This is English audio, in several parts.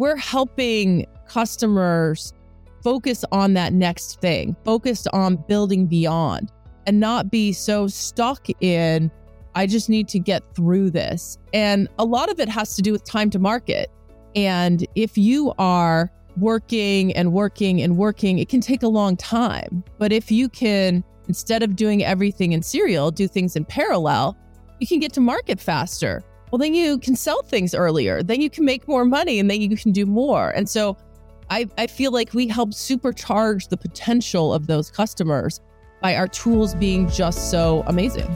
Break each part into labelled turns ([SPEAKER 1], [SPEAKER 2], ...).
[SPEAKER 1] we're helping customers focus on that next thing, focused on building beyond and not be so stuck in, I just need to get through this. And a lot of it has to do with time to market. And if you are working and working and working, it can take a long time. But if you can, instead of doing everything in serial, do things in parallel, you can get to market faster. Well, then you can sell things earlier, then you can make more money, and then you can do more. And so I, I feel like we help supercharge the potential of those customers by our tools being just so amazing.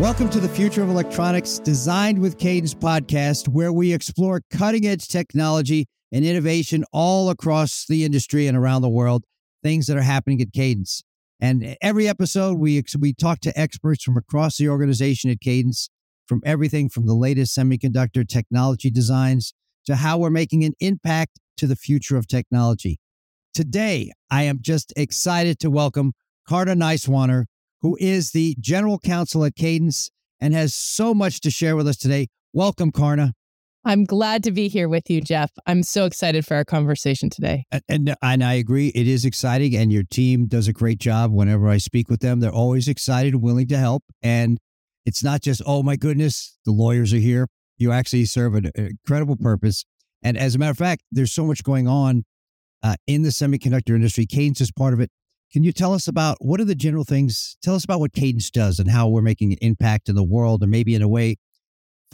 [SPEAKER 2] Welcome to the Future of Electronics Designed with Cadence podcast, where we explore cutting edge technology and innovation all across the industry and around the world, things that are happening at Cadence. And every episode, we, we talk to experts from across the organization at Cadence, from everything from the latest semiconductor technology designs to how we're making an impact to the future of technology. Today, I am just excited to welcome Karna Nisewaner, who is the general counsel at Cadence and has so much to share with us today. Welcome, Karna.
[SPEAKER 1] I'm glad to be here with you, Jeff. I'm so excited for our conversation today.
[SPEAKER 2] And, and, and I agree, it is exciting, and your team does a great job. Whenever I speak with them, they're always excited and willing to help. And it's not just, oh my goodness, the lawyers are here. You actually serve an incredible purpose. And as a matter of fact, there's so much going on uh, in the semiconductor industry. Cadence is part of it. Can you tell us about what are the general things? Tell us about what Cadence does and how we're making an impact in the world, and maybe in a way,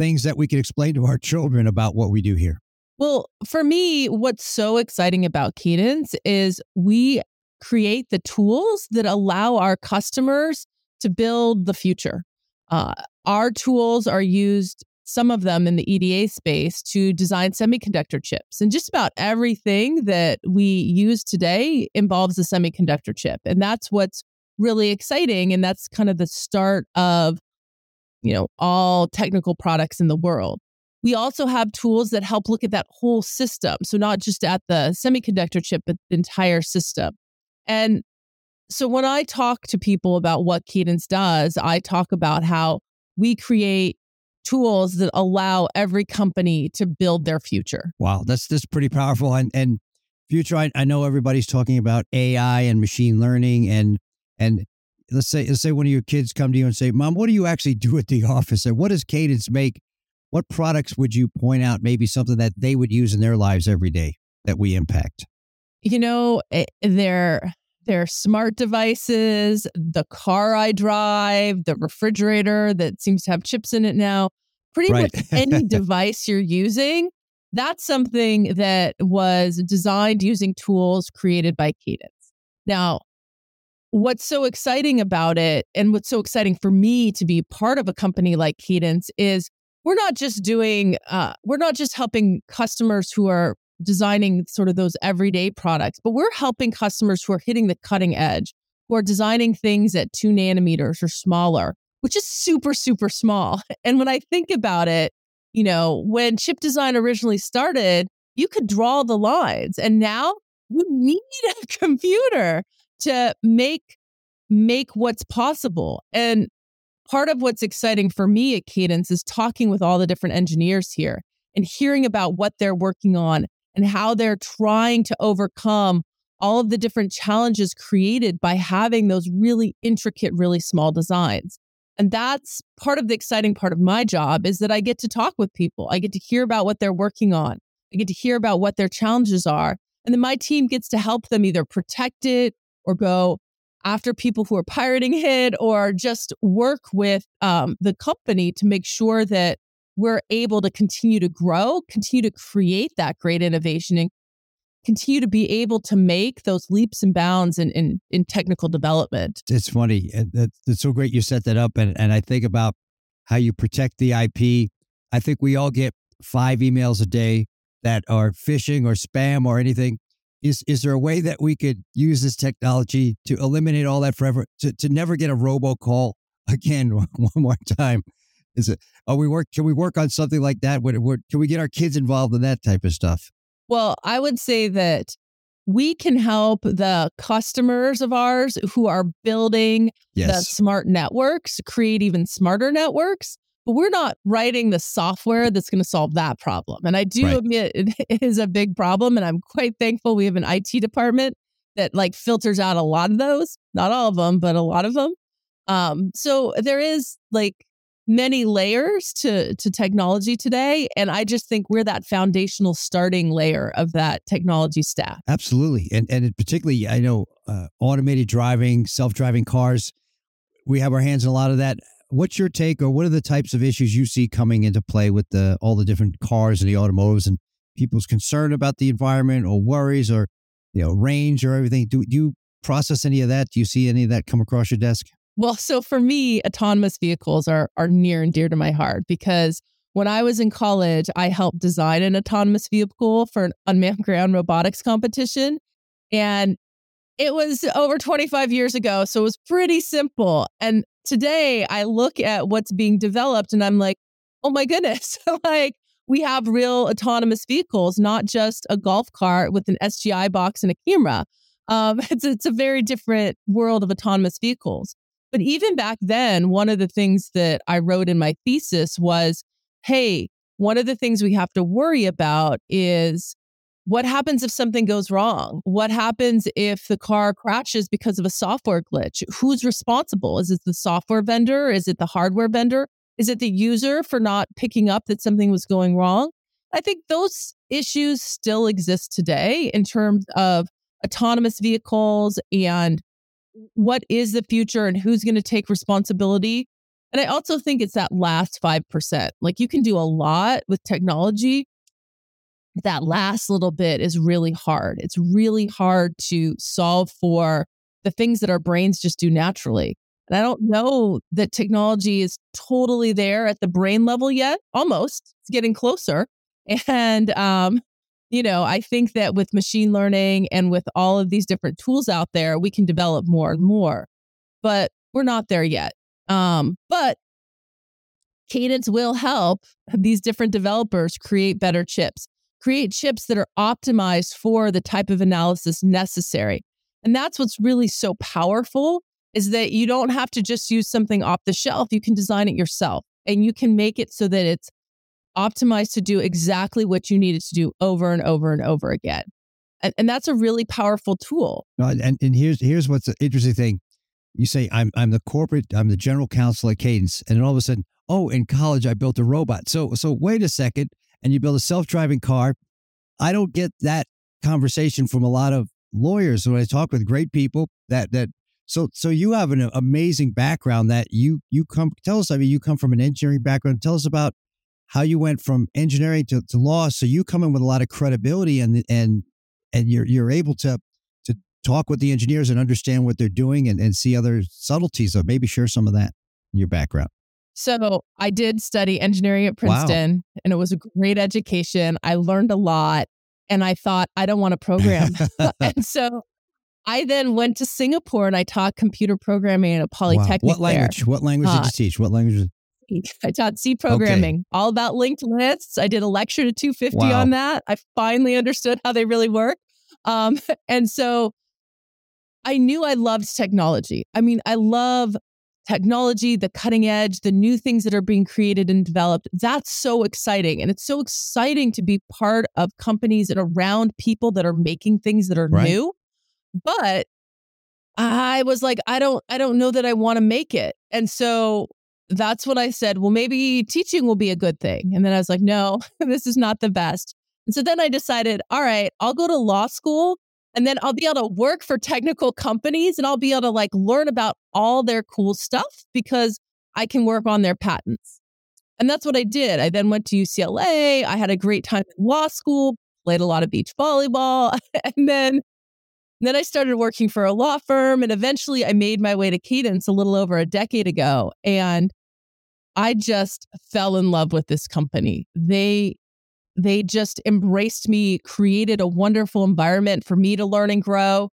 [SPEAKER 2] things that we can explain to our children about what we do here.
[SPEAKER 1] Well, for me, what's so exciting about Cadence is we create the tools that allow our customers to build the future. Uh, our tools are used, some of them in the EDA space, to design semiconductor chips. And just about everything that we use today involves a semiconductor chip. And that's what's really exciting. And that's kind of the start of, you know, all technical products in the world. We also have tools that help look at that whole system. So, not just at the semiconductor chip, but the entire system. And so when I talk to people about what Cadence does, I talk about how we create tools that allow every company to build their future.
[SPEAKER 2] Wow, that's that's pretty powerful. And and future, I, I know everybody's talking about AI and machine learning and and let's say let's say one of your kids come to you and say, "Mom, what do you actually do at the office? And what does Cadence make? What products would you point out? Maybe something that they would use in their lives every day that we impact."
[SPEAKER 1] You know, eh, they're their smart devices, the car I drive, the refrigerator that seems to have chips in it now. Pretty right. much any device you're using, that's something that was designed using tools created by Cadence. Now, what's so exciting about it and what's so exciting for me to be part of a company like Cadence is we're not just doing uh, we're not just helping customers who are designing sort of those everyday products, but we're helping customers who are hitting the cutting edge, who are designing things at two nanometers or smaller, which is super, super small. And when I think about it, you know, when chip design originally started, you could draw the lines. And now you need a computer to make make what's possible. And part of what's exciting for me at Cadence is talking with all the different engineers here and hearing about what they're working on and how they're trying to overcome all of the different challenges created by having those really intricate, really small designs. And that's part of the exciting part of my job is that I get to talk with people. I get to hear about what they're working on. I get to hear about what their challenges are. And then my team gets to help them either protect it or go after people who are pirating it or just work with um, the company to make sure that we're able to continue to grow, continue to create that great innovation, and continue to be able to make those leaps and bounds in, in, in technical development.
[SPEAKER 2] It's funny. It's so great you set that up. And, and I think about how you protect the IP. I think we all get five emails a day that are phishing or spam or anything. Is, is there a way that we could use this technology to eliminate all that forever, to, to never get a robocall again one more time? Is it? Oh, we work. Can we work on something like that? Would, would, can we get our kids involved in that type of stuff?
[SPEAKER 1] Well, I would say that we can help the customers of ours who are building yes. the smart networks create even smarter networks but we're not writing the software that's going to solve that problem and i do right. admit it is a big problem and i'm quite thankful we have an it department that like filters out a lot of those not all of them but a lot of them um so there is like many layers to to technology today and i just think we're that foundational starting layer of that technology stack
[SPEAKER 2] absolutely and and particularly i know uh, automated driving self-driving cars we have our hands in a lot of that what's your take or what are the types of issues you see coming into play with the all the different cars and the automotives and people's concern about the environment or worries or you know range or everything do, do you process any of that do you see any of that come across your desk
[SPEAKER 1] well, so for me, autonomous vehicles are are near and dear to my heart because when I was in college, I helped design an autonomous vehicle for an unmanned ground robotics competition. And it was over 25 years ago. So it was pretty simple. And today I look at what's being developed and I'm like, oh my goodness, like we have real autonomous vehicles, not just a golf cart with an SGI box and a camera. Um, it's, it's a very different world of autonomous vehicles. But even back then, one of the things that I wrote in my thesis was hey, one of the things we have to worry about is what happens if something goes wrong? What happens if the car crashes because of a software glitch? Who's responsible? Is it the software vendor? Is it the hardware vendor? Is it the user for not picking up that something was going wrong? I think those issues still exist today in terms of autonomous vehicles and what is the future and who's going to take responsibility. And I also think it's that last 5%. Like you can do a lot with technology. That last little bit is really hard. It's really hard to solve for the things that our brains just do naturally. And I don't know that technology is totally there at the brain level yet. Almost. It's getting closer. And um, you know, I think that with machine learning and with all of these different tools out there, we can develop more and more. But we're not there yet. Um, but Cadence will help these different developers create better chips, create chips that are optimized for the type of analysis necessary. And that's what's really so powerful is that you don't have to just use something off the shelf. You can design it yourself and you can make it so that it's optimized to do exactly what you needed to do over and over and over again. And, and that's a really powerful tool.
[SPEAKER 2] and, and here's here's what's the interesting thing. You say I'm I'm the corporate, I'm the general counsel at Cadence, and then all of a sudden, oh, in college I built a robot. So so wait a second, and you build a self-driving car. I don't get that conversation from a lot of lawyers when I talk with great people that that so so you have an amazing background that you you come tell us I mean you come from an engineering background tell us about how you went from engineering to, to law. So you come in with a lot of credibility and and and you're you're able to to talk with the engineers and understand what they're doing and, and see other subtleties. So maybe share some of that in your background.
[SPEAKER 1] So I did study engineering at Princeton wow. and it was a great education. I learned a lot and I thought I don't want to program. and so I then went to Singapore and I taught computer programming at a polytechnic.
[SPEAKER 2] Wow. What language?
[SPEAKER 1] There.
[SPEAKER 2] What language did you teach? What language?
[SPEAKER 1] I taught C programming, okay. all about linked lists. I did a lecture to 250 wow. on that. I finally understood how they really work. Um, and so I knew I loved technology. I mean, I love technology, the cutting edge, the new things that are being created and developed. That's so exciting. And it's so exciting to be part of companies and around people that are making things that are right. new. But I was like, I don't, I don't know that I want to make it. And so that's what I said. Well, maybe teaching will be a good thing. And then I was like, no, this is not the best. And so then I decided, all right, I'll go to law school and then I'll be able to work for technical companies and I'll be able to like learn about all their cool stuff because I can work on their patents. And that's what I did. I then went to UCLA. I had a great time in law school, played a lot of beach volleyball, and then then I started working for a law firm and eventually I made my way to Cadence a little over a decade ago. And I just fell in love with this company. They they just embraced me, created a wonderful environment for me to learn and grow.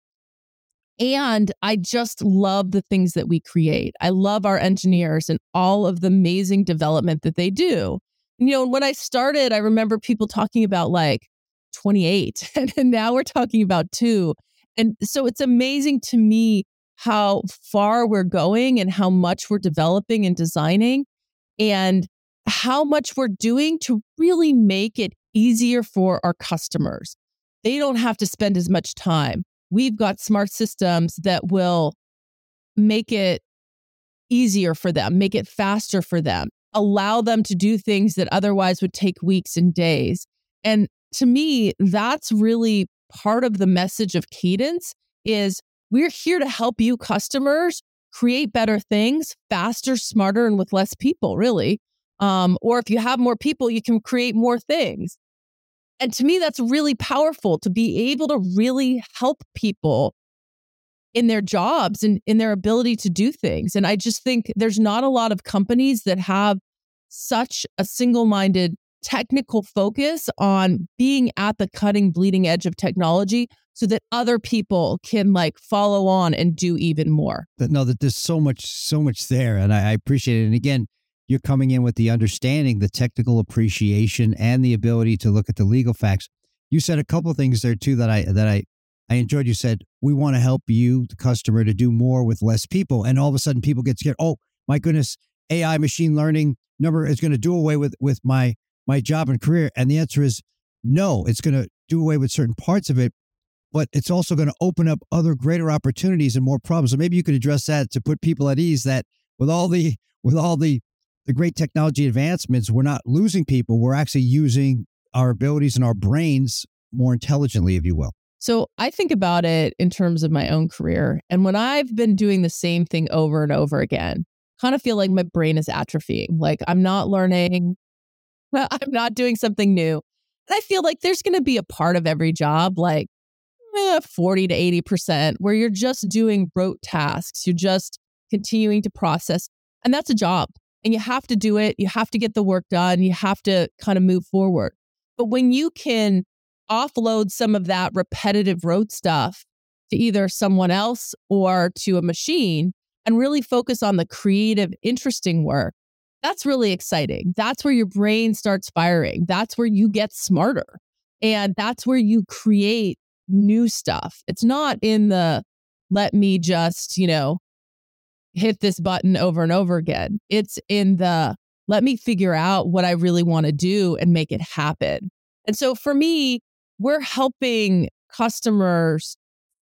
[SPEAKER 1] And I just love the things that we create. I love our engineers and all of the amazing development that they do. You know, when I started, I remember people talking about like 28 and now we're talking about two. And so it's amazing to me how far we're going and how much we're developing and designing and how much we're doing to really make it easier for our customers. They don't have to spend as much time. We've got smart systems that will make it easier for them, make it faster for them, allow them to do things that otherwise would take weeks and days. And to me, that's really part of the message of Cadence is we're here to help you customers create better things faster, smarter, and with less people, really. Um, or if you have more people, you can create more things. And to me, that's really powerful to be able to really help people in their jobs and in their ability to do things. And I just think there's not a lot of companies that have such a single minded technical focus on being at the cutting, bleeding edge of technology so that other people can like follow on and do even more.
[SPEAKER 2] No, that there's so much, so much there. And I, I appreciate it. And again, you're coming in with the understanding, the technical appreciation, and the ability to look at the legal facts. You said a couple things there too that I that I I enjoyed. You said we want to help you, the customer, to do more with less people, and all of a sudden people get scared. Oh my goodness, AI, machine learning number is going to do away with with my my job and career. And the answer is no. It's going to do away with certain parts of it, but it's also going to open up other greater opportunities and more problems. So maybe you could address that to put people at ease that with all the with all the the great technology advancements, we're not losing people. We're actually using our abilities and our brains more intelligently, if you will.
[SPEAKER 1] So I think about it in terms of my own career. And when I've been doing the same thing over and over again, kind of feel like my brain is atrophying. Like I'm not learning, I'm not doing something new. And I feel like there's going to be a part of every job, like eh, 40 to 80%, where you're just doing rote tasks. You're just continuing to process. And that's a job and you have to do it. You have to get the work done. You have to kind of move forward. But when you can offload some of that repetitive road stuff to either someone else or to a machine and really focus on the creative, interesting work, that's really exciting. That's where your brain starts firing. That's where you get smarter. And that's where you create new stuff. It's not in the let me just, you know, hit this button over and over again. It's in the let me figure out what I really want to do and make it happen. And so for me, we're helping customers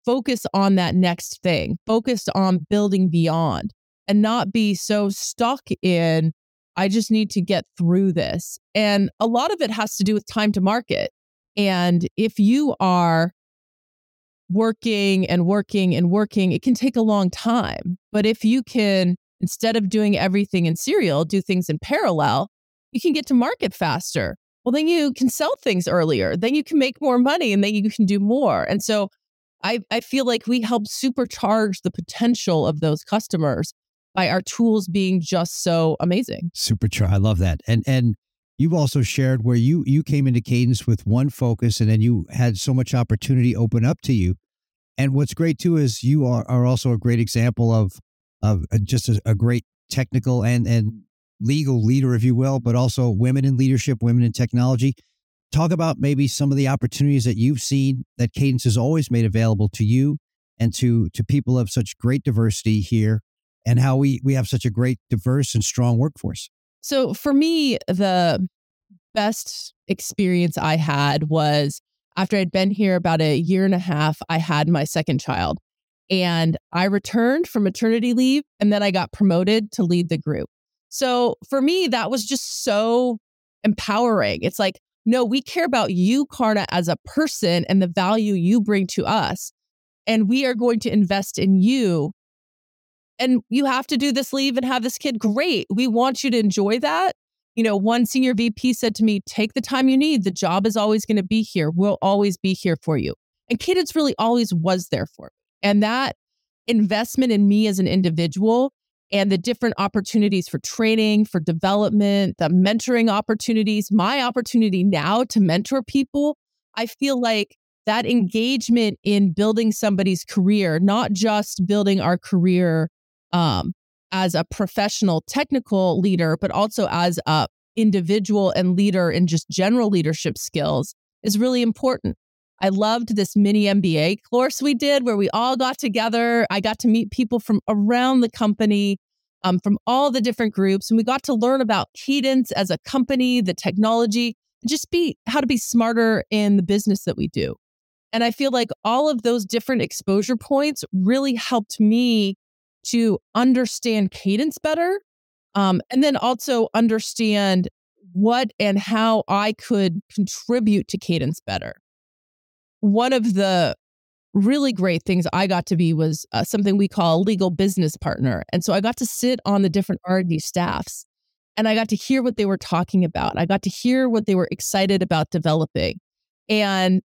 [SPEAKER 1] focus on that next thing, focused on building beyond and not be so stuck in, I just need to get through this. And a lot of it has to do with time to market. And if you are working and working and working, it can take a long time. But if you can, instead of doing everything in serial, do things in parallel, you can get to market faster. Well, then you can sell things earlier. Then you can make more money and then you can do more. And so I, I feel like we help supercharge the potential of those customers by our tools being just so amazing.
[SPEAKER 2] Supercharge. I love that. And and you've also shared where you you came into cadence with one focus and then you had so much opportunity open up to you. And what's great too is you are, are also a great example of of uh, just a, a great technical and and legal leader if you will but also women in leadership women in technology. Talk about maybe some of the opportunities that you've seen that cadence has always made available to you and to to people of such great diversity here and how we we have such a great diverse and strong workforce
[SPEAKER 1] so for me, the best experience I had was after I'd been here about a year and a half, I had my second child. And I returned from maternity leave and then I got promoted to lead the group. So for me, that was just so empowering. It's like, no, we care about you, Karna, as a person and the value you bring to us. And we are going to invest in you and you have to do this leave and have this kid. Great. We want you to enjoy that. You know, one senior VP said to me, take the time you need. The job is always going to be here. We'll always be here for you. And Cadence really always was there for me. And that investment in me as an individual and the different opportunities for training, for development, the mentoring opportunities, my opportunity now to mentor people, I feel like that engagement in building somebody's career, not just building our career um, as a professional technical leader, but also as a individual and leader in just general leadership skills is really important. I loved this mini MBA course we did where we all got together. I got to meet people from around the company, um, from all the different groups, and we got to learn about Cadence as a company, the technology, just be how to be smarter in the business that we do. And I feel like all of those different exposure points really helped me to understand cadence better. Um, and then also understand what and how I could contribute to cadence better. One of the really great things I got to be was uh, something we call a legal business partner. And so I got to sit on the different R&D staffs and I got to hear what they were talking about. I got to hear what they were excited about developing. And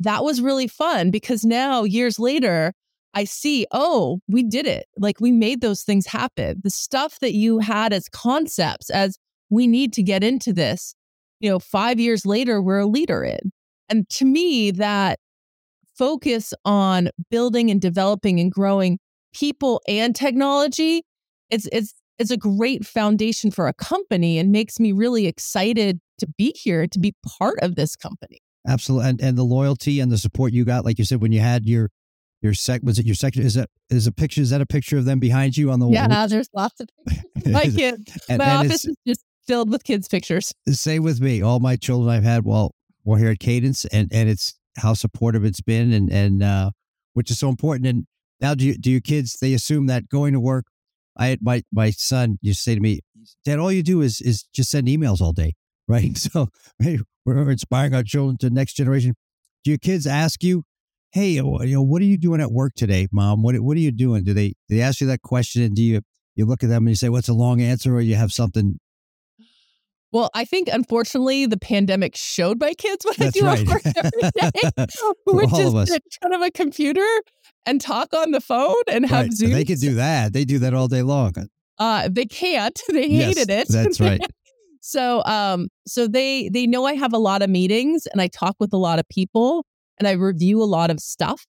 [SPEAKER 1] that was really fun because now years later, I see, oh, we did it. Like we made those things happen. The stuff that you had as concepts, as we need to get into this, you know, five years later, we're a leader in. And to me, that focus on building and developing and growing people and technology, it's it's it's a great foundation for a company and makes me really excited to be here to be part of this company.
[SPEAKER 2] Absolutely. And and the loyalty and the support you got, like you said, when you had your your sec was it your section is that is a picture is that a picture of them behind you on the
[SPEAKER 1] yeah wall? Yeah, there's lots of pictures my kids. And, my and office is just filled with kids pictures.
[SPEAKER 2] Same with me. All my children i've had well we're here at cadence and and it's how supportive it's been and and uh which is so important. And now do you do your kids they assume that going to work i had my my son used to say to me dad all you do is is just send emails all day. Right? So hey we're inspiring our children to the next generation. Do your kids ask you hey, you know, what are you doing at work today, mom? What what are you doing? Do they do they ask you that question and do you you look at them and you say, what's a long answer, or you have something?
[SPEAKER 1] Well, I think unfortunately the pandemic showed my kids what That's I do right. at work every day, which is sit in front of a computer and talk on the phone and have right. Zoom.
[SPEAKER 2] They could do that. They do that all day long.
[SPEAKER 1] Uh, they can't. They hated
[SPEAKER 2] yes, it. That's right.
[SPEAKER 1] so, um, so they they know I have a lot of meetings and I talk with a lot of people and I review a lot of stuff.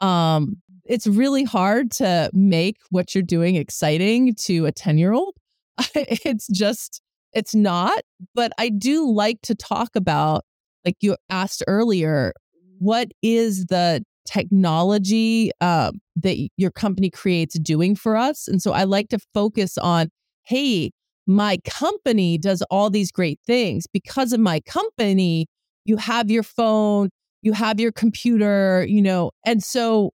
[SPEAKER 1] Um, it's really hard to make what you're doing exciting to a 10 year old. it's just, it's not. But I do like to talk about, like you asked earlier, what is the technology uh, that your company creates doing for us? And so I like to focus on, hey, my company does all these great things. Because of my company, you have your phone, you have your computer, you know. And so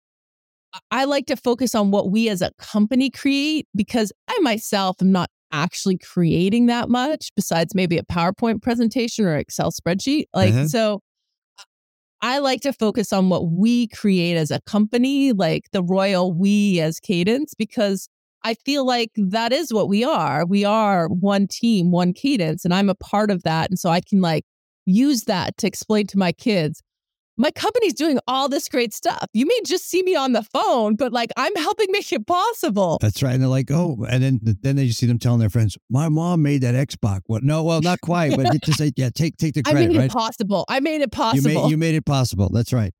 [SPEAKER 1] I like to focus on what we as a company create because I myself am not actually creating that much besides maybe a PowerPoint presentation or Excel spreadsheet. Like, uh-huh. so I like to focus on what we create as a company, like the royal we as Cadence, because I feel like that is what we are. We are one team, one Cadence, and I'm a part of that. And so I can like use that to explain to my kids my company's doing all this great stuff. You may just see me on the phone, but like I'm helping make it possible.
[SPEAKER 2] That's right. And they're like, oh, and then then they just see them telling their friends, my mom made that Xbox. What? No, well, not quite, but just say, yeah, take take the credit.
[SPEAKER 1] I made
[SPEAKER 2] right?
[SPEAKER 1] it possible. I made it possible.
[SPEAKER 2] You made, you made it possible. That's right.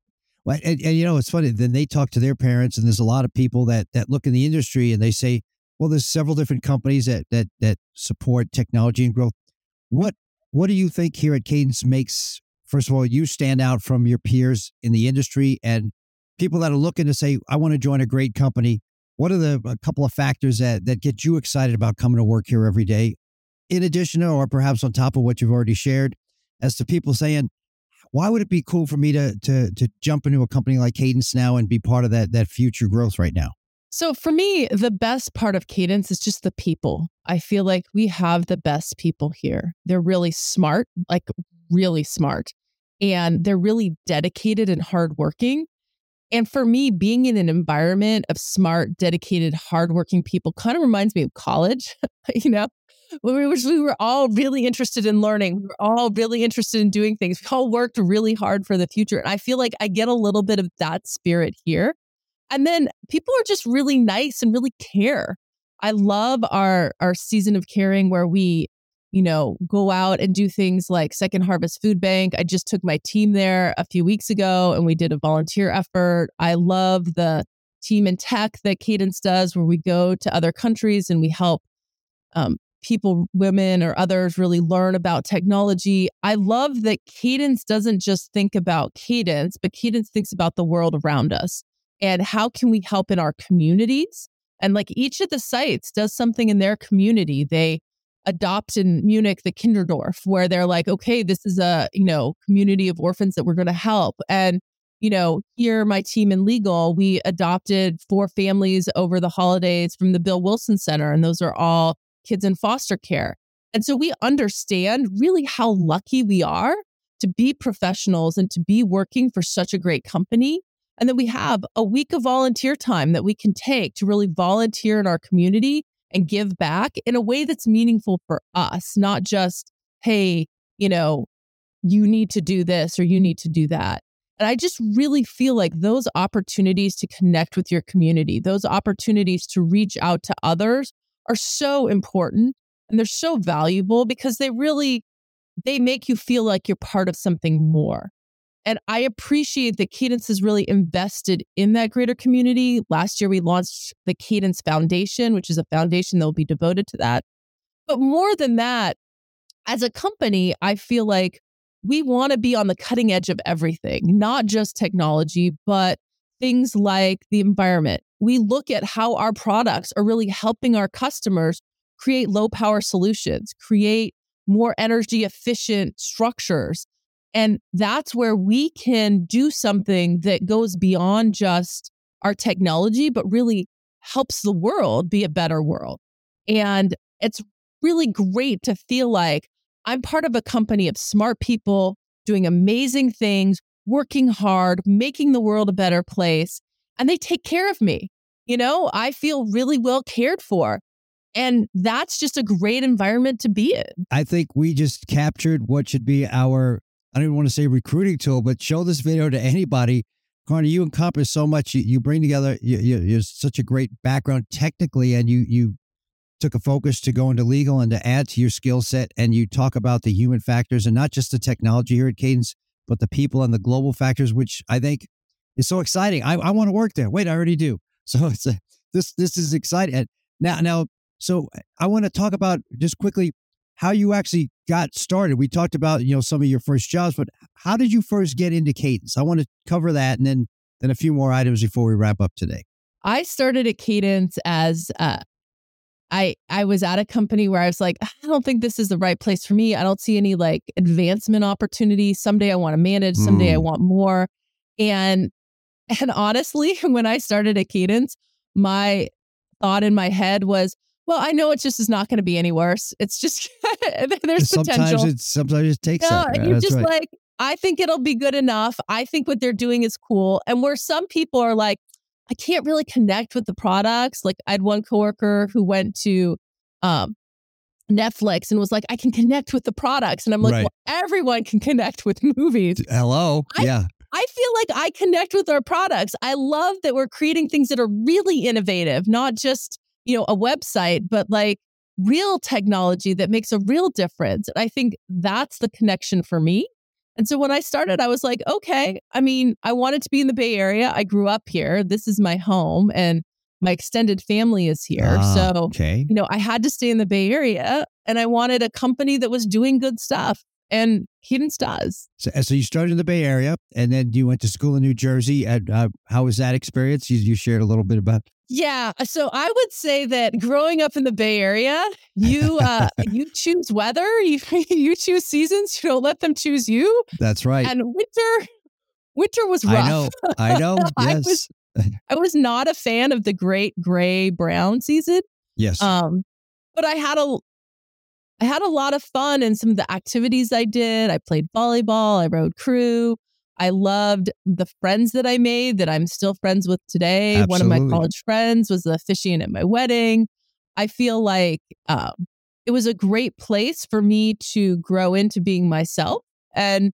[SPEAKER 2] Well, and, and you know, it's funny. Then they talk to their parents, and there's a lot of people that that look in the industry and they say, well, there's several different companies that that that support technology and growth. What what do you think here at Cadence makes first of all, you stand out from your peers in the industry and people that are looking to say, I want to join a great company. What are the a couple of factors that that get you excited about coming to work here every day? In addition to, or perhaps on top of what you've already shared, as to people saying, why would it be cool for me to to to jump into a company like Cadence now and be part of that that future growth right now?
[SPEAKER 1] So for me, the best part of Cadence is just the people. I feel like we have the best people here. They're really smart, like really smart, and they're really dedicated and hardworking. And for me, being in an environment of smart, dedicated, hardworking people kind of reminds me of college, you know, when we were, we were all really interested in learning. We were all really interested in doing things. We all worked really hard for the future. And I feel like I get a little bit of that spirit here. And then people are just really nice and really care. I love our our season of caring where we, you know, go out and do things like Second Harvest Food Bank. I just took my team there a few weeks ago and we did a volunteer effort. I love the team in tech that Cadence does where we go to other countries and we help um, people, women or others, really learn about technology. I love that Cadence doesn't just think about Cadence, but Cadence thinks about the world around us and how can we help in our communities. And like each of the sites does something in their community. They adopt in Munich the Kinderdorf, where they're like, okay, this is a you know community of orphans that we're going to help, and you know, here, my team in legal, we adopted four families over the holidays from the Bill Wilson Center, and those are all kids in foster care. And so we understand really how lucky we are to be professionals and to be working for such a great company. And then we have a week of volunteer time that we can take to really volunteer in our community and give back in a way that's meaningful for us, not just, hey, you know, you need to do this or you need to do that. And I just really feel like those opportunities to connect with your community, those opportunities to reach out to others are so important and they're so valuable because they really they make you feel like you're part of something more. And I appreciate that Cadence is really invested in that greater community. Last year, we launched the Cadence Foundation, which is a foundation that will be devoted to that. But more than that, as a company, I feel like we want to be on the cutting edge of everything, not just technology, but things like the environment. We look at how our products are really helping our customers create low power solutions, create more energy efficient structures. And that's where we can do something that goes beyond just our technology, but really helps the world be a better world. And it's really great to feel like I'm part of a company of smart people doing amazing things, working hard, making the world a better place, and they take care of me. You know, I feel really well cared for. And that's just a great environment to be in.
[SPEAKER 2] I think we just captured what should be our, I don't even want to say recruiting tool, but show this video to anybody. Karna, you encompass so much. You, you bring together, you, you, you're such a great background technically, and you you took a focus to go into legal and to add to your skill set. And you talk about the human factors and not just the technology here at Cadence, but the people and the global factors, which I think is so exciting. I, I want to work there. Wait, I already do. So it's a, this this is exciting. Now now, so I want to talk about just quickly how you actually got started. We talked about you know some of your first jobs, but how did you first get into Cadence? I want to cover that, and then then a few more items before we wrap up today.
[SPEAKER 1] I started at Cadence as uh, I I was at a company where I was like, I don't think this is the right place for me. I don't see any like advancement opportunities. Someday I want to manage, someday mm. I want more. And and honestly, when I started at Cadence, my thought in my head was, well, I know it just is not going to be any worse. It's just there's
[SPEAKER 2] sometimes
[SPEAKER 1] potential.
[SPEAKER 2] It, sometimes it takes
[SPEAKER 1] no,
[SPEAKER 2] that.
[SPEAKER 1] And you're just right. like, I think it'll be good enough. I think what they're doing is cool. And where some people are like, I can't really connect with the products. Like I had one coworker who went to um, Netflix and was like, I can connect with the products. And I'm like, right. well, everyone can connect with movies.
[SPEAKER 2] Hello.
[SPEAKER 1] I,
[SPEAKER 2] yeah.
[SPEAKER 1] I feel like I connect with our products. I love that we're creating things that are really innovative, not just, you know, a website, but like real technology that makes a real difference. And I think that's the connection for me. And so when I started, I was like, okay, I mean, I wanted to be in the Bay Area. I grew up here. This is my home and my extended family is here. Ah, so, okay. you know, I had to stay in the Bay Area and I wanted a company that was doing good stuff. And Cadence does.
[SPEAKER 2] So, so you started in the Bay Area and then you went to school in New Jersey. And, uh, how was that experience? You, you shared a little bit about
[SPEAKER 1] yeah. So I would say that growing up in the Bay Area, you uh you choose weather, you you choose seasons, you don't let them choose you.
[SPEAKER 2] That's right.
[SPEAKER 1] And winter winter was rough.
[SPEAKER 2] I know. I know. Yes.
[SPEAKER 1] I was I was not a fan of the great gray brown season.
[SPEAKER 2] Yes.
[SPEAKER 1] Um but I had a I had a lot of fun in some of the activities I did. I played volleyball, I rode crew. I loved the friends that I made that I'm still friends with today. Absolutely. One of my college friends was the officiant at my wedding. I feel like um, it was a great place for me to grow into being myself. And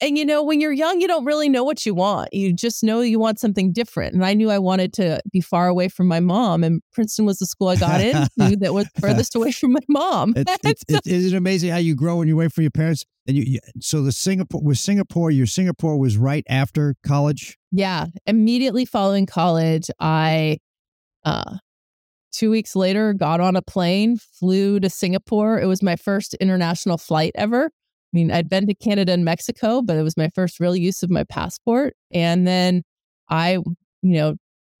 [SPEAKER 1] and you know, when you're young, you don't really know what you want. You just know you want something different. And I knew I wanted to be far away from my mom. And Princeton was the school I got into that was furthest away from my mom.
[SPEAKER 2] It's, it's, so, it, is it amazing how you grow when you're away from your parents? And you, you, so the Singapore was Singapore. Your Singapore was right after college.
[SPEAKER 1] Yeah, immediately following college, I uh, two weeks later, got on a plane, flew to Singapore. It was my first international flight ever. I mean, I'd been to Canada and Mexico, but it was my first real use of my passport. And then I, you know,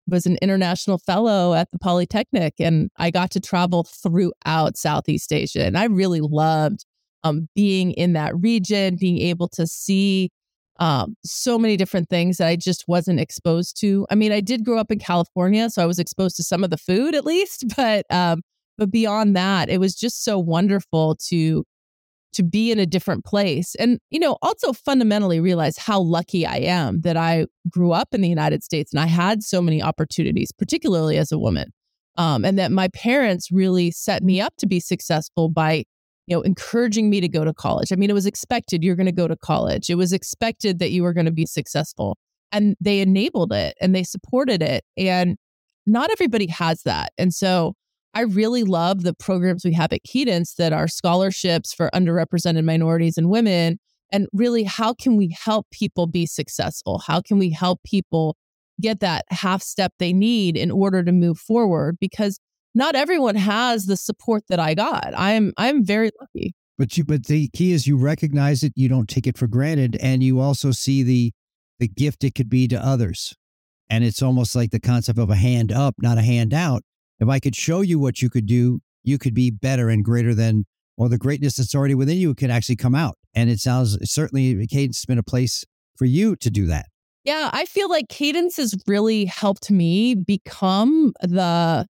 [SPEAKER 1] was an international fellow at the Polytechnic and I got to travel throughout Southeast Asia. And I really loved um, being in that region, being able to see um, so many different things that I just wasn't exposed to. I mean, I did grow up in California, so I was exposed to some of the food at least, but um, but beyond that, it was just so wonderful to to be in a different place and you know also fundamentally realize how lucky i am that i grew up in the united states and i had so many opportunities particularly as a woman um, and that my parents really set me up to be successful by you know encouraging me to go to college. I mean it was expected you're going to go to college. It was expected that you were going to be successful and they enabled it and they supported it and not everybody has that and so I really love the programs we have at Cadence that are scholarships for underrepresented minorities and women. And really, how can we help people be successful? How can we help people get that half step they need in order to move forward? Because not everyone has the support that I got. I'm I'm very lucky.
[SPEAKER 2] But you but the key is you recognize it, you don't take it for granted, and you also see the the gift it could be to others. And it's almost like the concept of a hand up, not a hand out. If I could show you what you could do, you could be better and greater than, or the greatness that's already within you can actually come out. And it sounds certainly Cadence has been a place for you to do that.
[SPEAKER 1] Yeah, I feel like Cadence has really helped me become the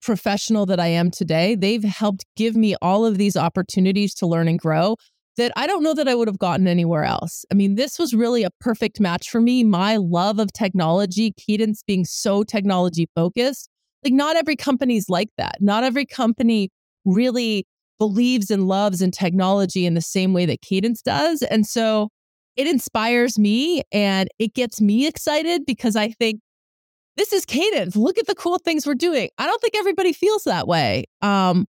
[SPEAKER 1] professional that I am today. They've helped give me all of these opportunities to learn and grow that I don't know that I would have gotten anywhere else. I mean, this was really a perfect match for me. My love of technology, Cadence being so technology focused, like, not every company's like that. Not every company really believes and loves in technology in the same way that Cadence does. And so it inspires me and it gets me excited because I think this is Cadence. Look at the cool things we're doing. I don't think everybody feels that way. Um,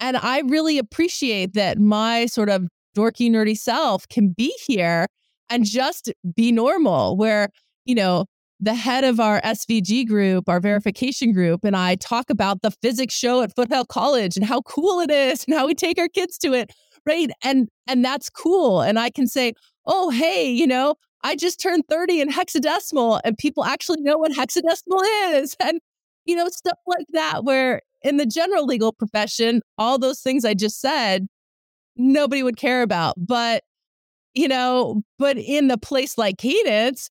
[SPEAKER 1] and I really appreciate that my sort of dorky, nerdy self can be here and just be normal, where, you know, the head of our SVG group, our verification group, and I talk about the physics show at Foothill College and how cool it is and how we take our kids to it, right? And and that's cool. And I can say, "Oh, hey, you know, I just turned 30 in hexadecimal and people actually know what hexadecimal is." And you know, stuff like that where in the general legal profession, all those things I just said, nobody would care about. But you know, but in the place like Cadence,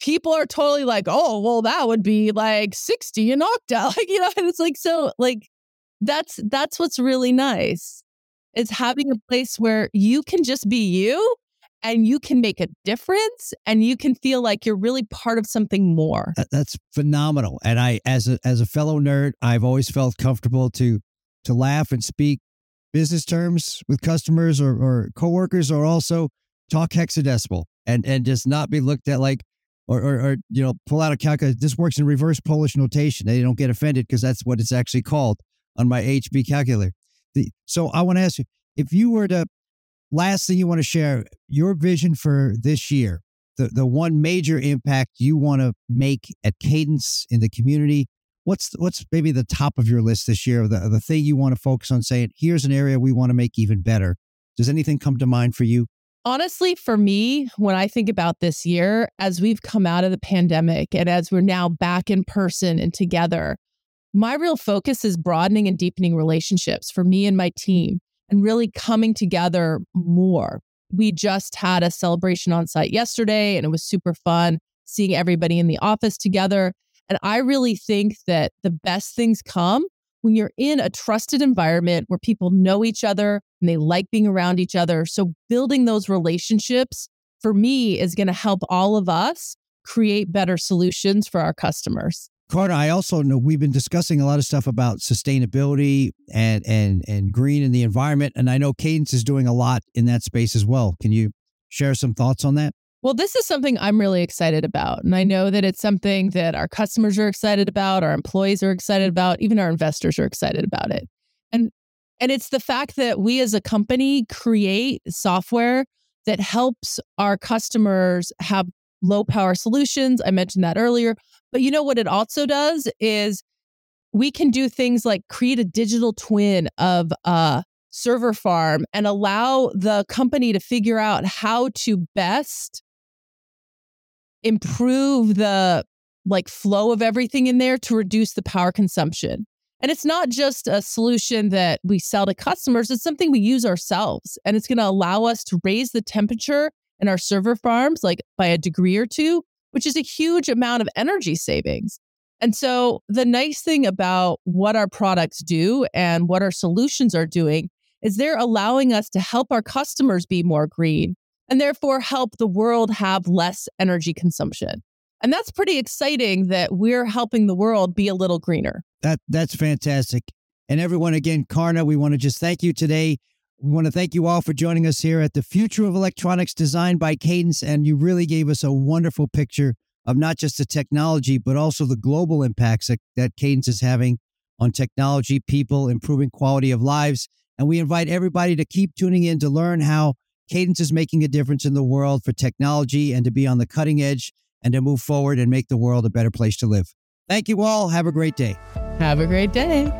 [SPEAKER 1] people are totally like, oh, well, that would be like 60 in octal. Like, you know, and it's like, so like that's that's what's really nice. Is having a place where you can just be you and you can make a difference and you can feel like you're really part of something more.
[SPEAKER 2] That's phenomenal. And I as a as a fellow nerd, I've always felt comfortable to to laugh and speak business terms with customers or, or coworkers or also talk hexadecimal and and just not be looked at like or, or, or, you know, pull out a calculator. This works in reverse Polish notation. They don't get offended because that's what it's actually called on my HP calculator. The, so I want to ask you if you were to, last thing you want to share, your vision for this year, the, the one major impact you want to make at Cadence in the community. What's what's maybe the top of your list this year? The the thing you want to focus on saying, here's an area we want to make even better. Does anything come to mind for you?
[SPEAKER 1] Honestly, for me, when I think about this year, as we've come out of the pandemic and as we're now back in person and together, my real focus is broadening and deepening relationships for me and my team and really coming together more. We just had a celebration on site yesterday and it was super fun seeing everybody in the office together. And I really think that the best things come when you're in a trusted environment where people know each other and they like being around each other. So, building those relationships for me is going to help all of us create better solutions for our customers.
[SPEAKER 2] Carter, I also know we've been discussing a lot of stuff about sustainability and and and green in the environment, and I know Cadence is doing a lot in that space as well. Can you share some thoughts on that?
[SPEAKER 1] Well, this is something I'm really excited about. And I know that it's something that our customers are excited about, our employees are excited about, even our investors are excited about it. And and it's the fact that we as a company create software that helps our customers have low power solutions. I mentioned that earlier. But you know what it also does is we can do things like create a digital twin of a server farm and allow the company to figure out how to best improve the like flow of everything in there to reduce the power consumption. And it's not just a solution that we sell to customers, it's something we use ourselves. And it's going to allow us to raise the temperature in our server farms like by a degree or two, which is a huge amount of energy savings. And so the nice thing about what our products do and what our solutions are doing is they're allowing us to help our customers be more green and therefore help the world have less energy consumption. And that's pretty exciting that we're helping the world be a little greener.
[SPEAKER 2] That that's fantastic. And everyone again, Karna, we want to just thank you today. We want to thank you all for joining us here at the Future of Electronics designed by Cadence and you really gave us a wonderful picture of not just the technology but also the global impacts that, that Cadence is having on technology, people, improving quality of lives. And we invite everybody to keep tuning in to learn how Cadence is making a difference in the world for technology and to be on the cutting edge and to move forward and make the world a better place to live. Thank you all. Have a great day.
[SPEAKER 1] Have a great day.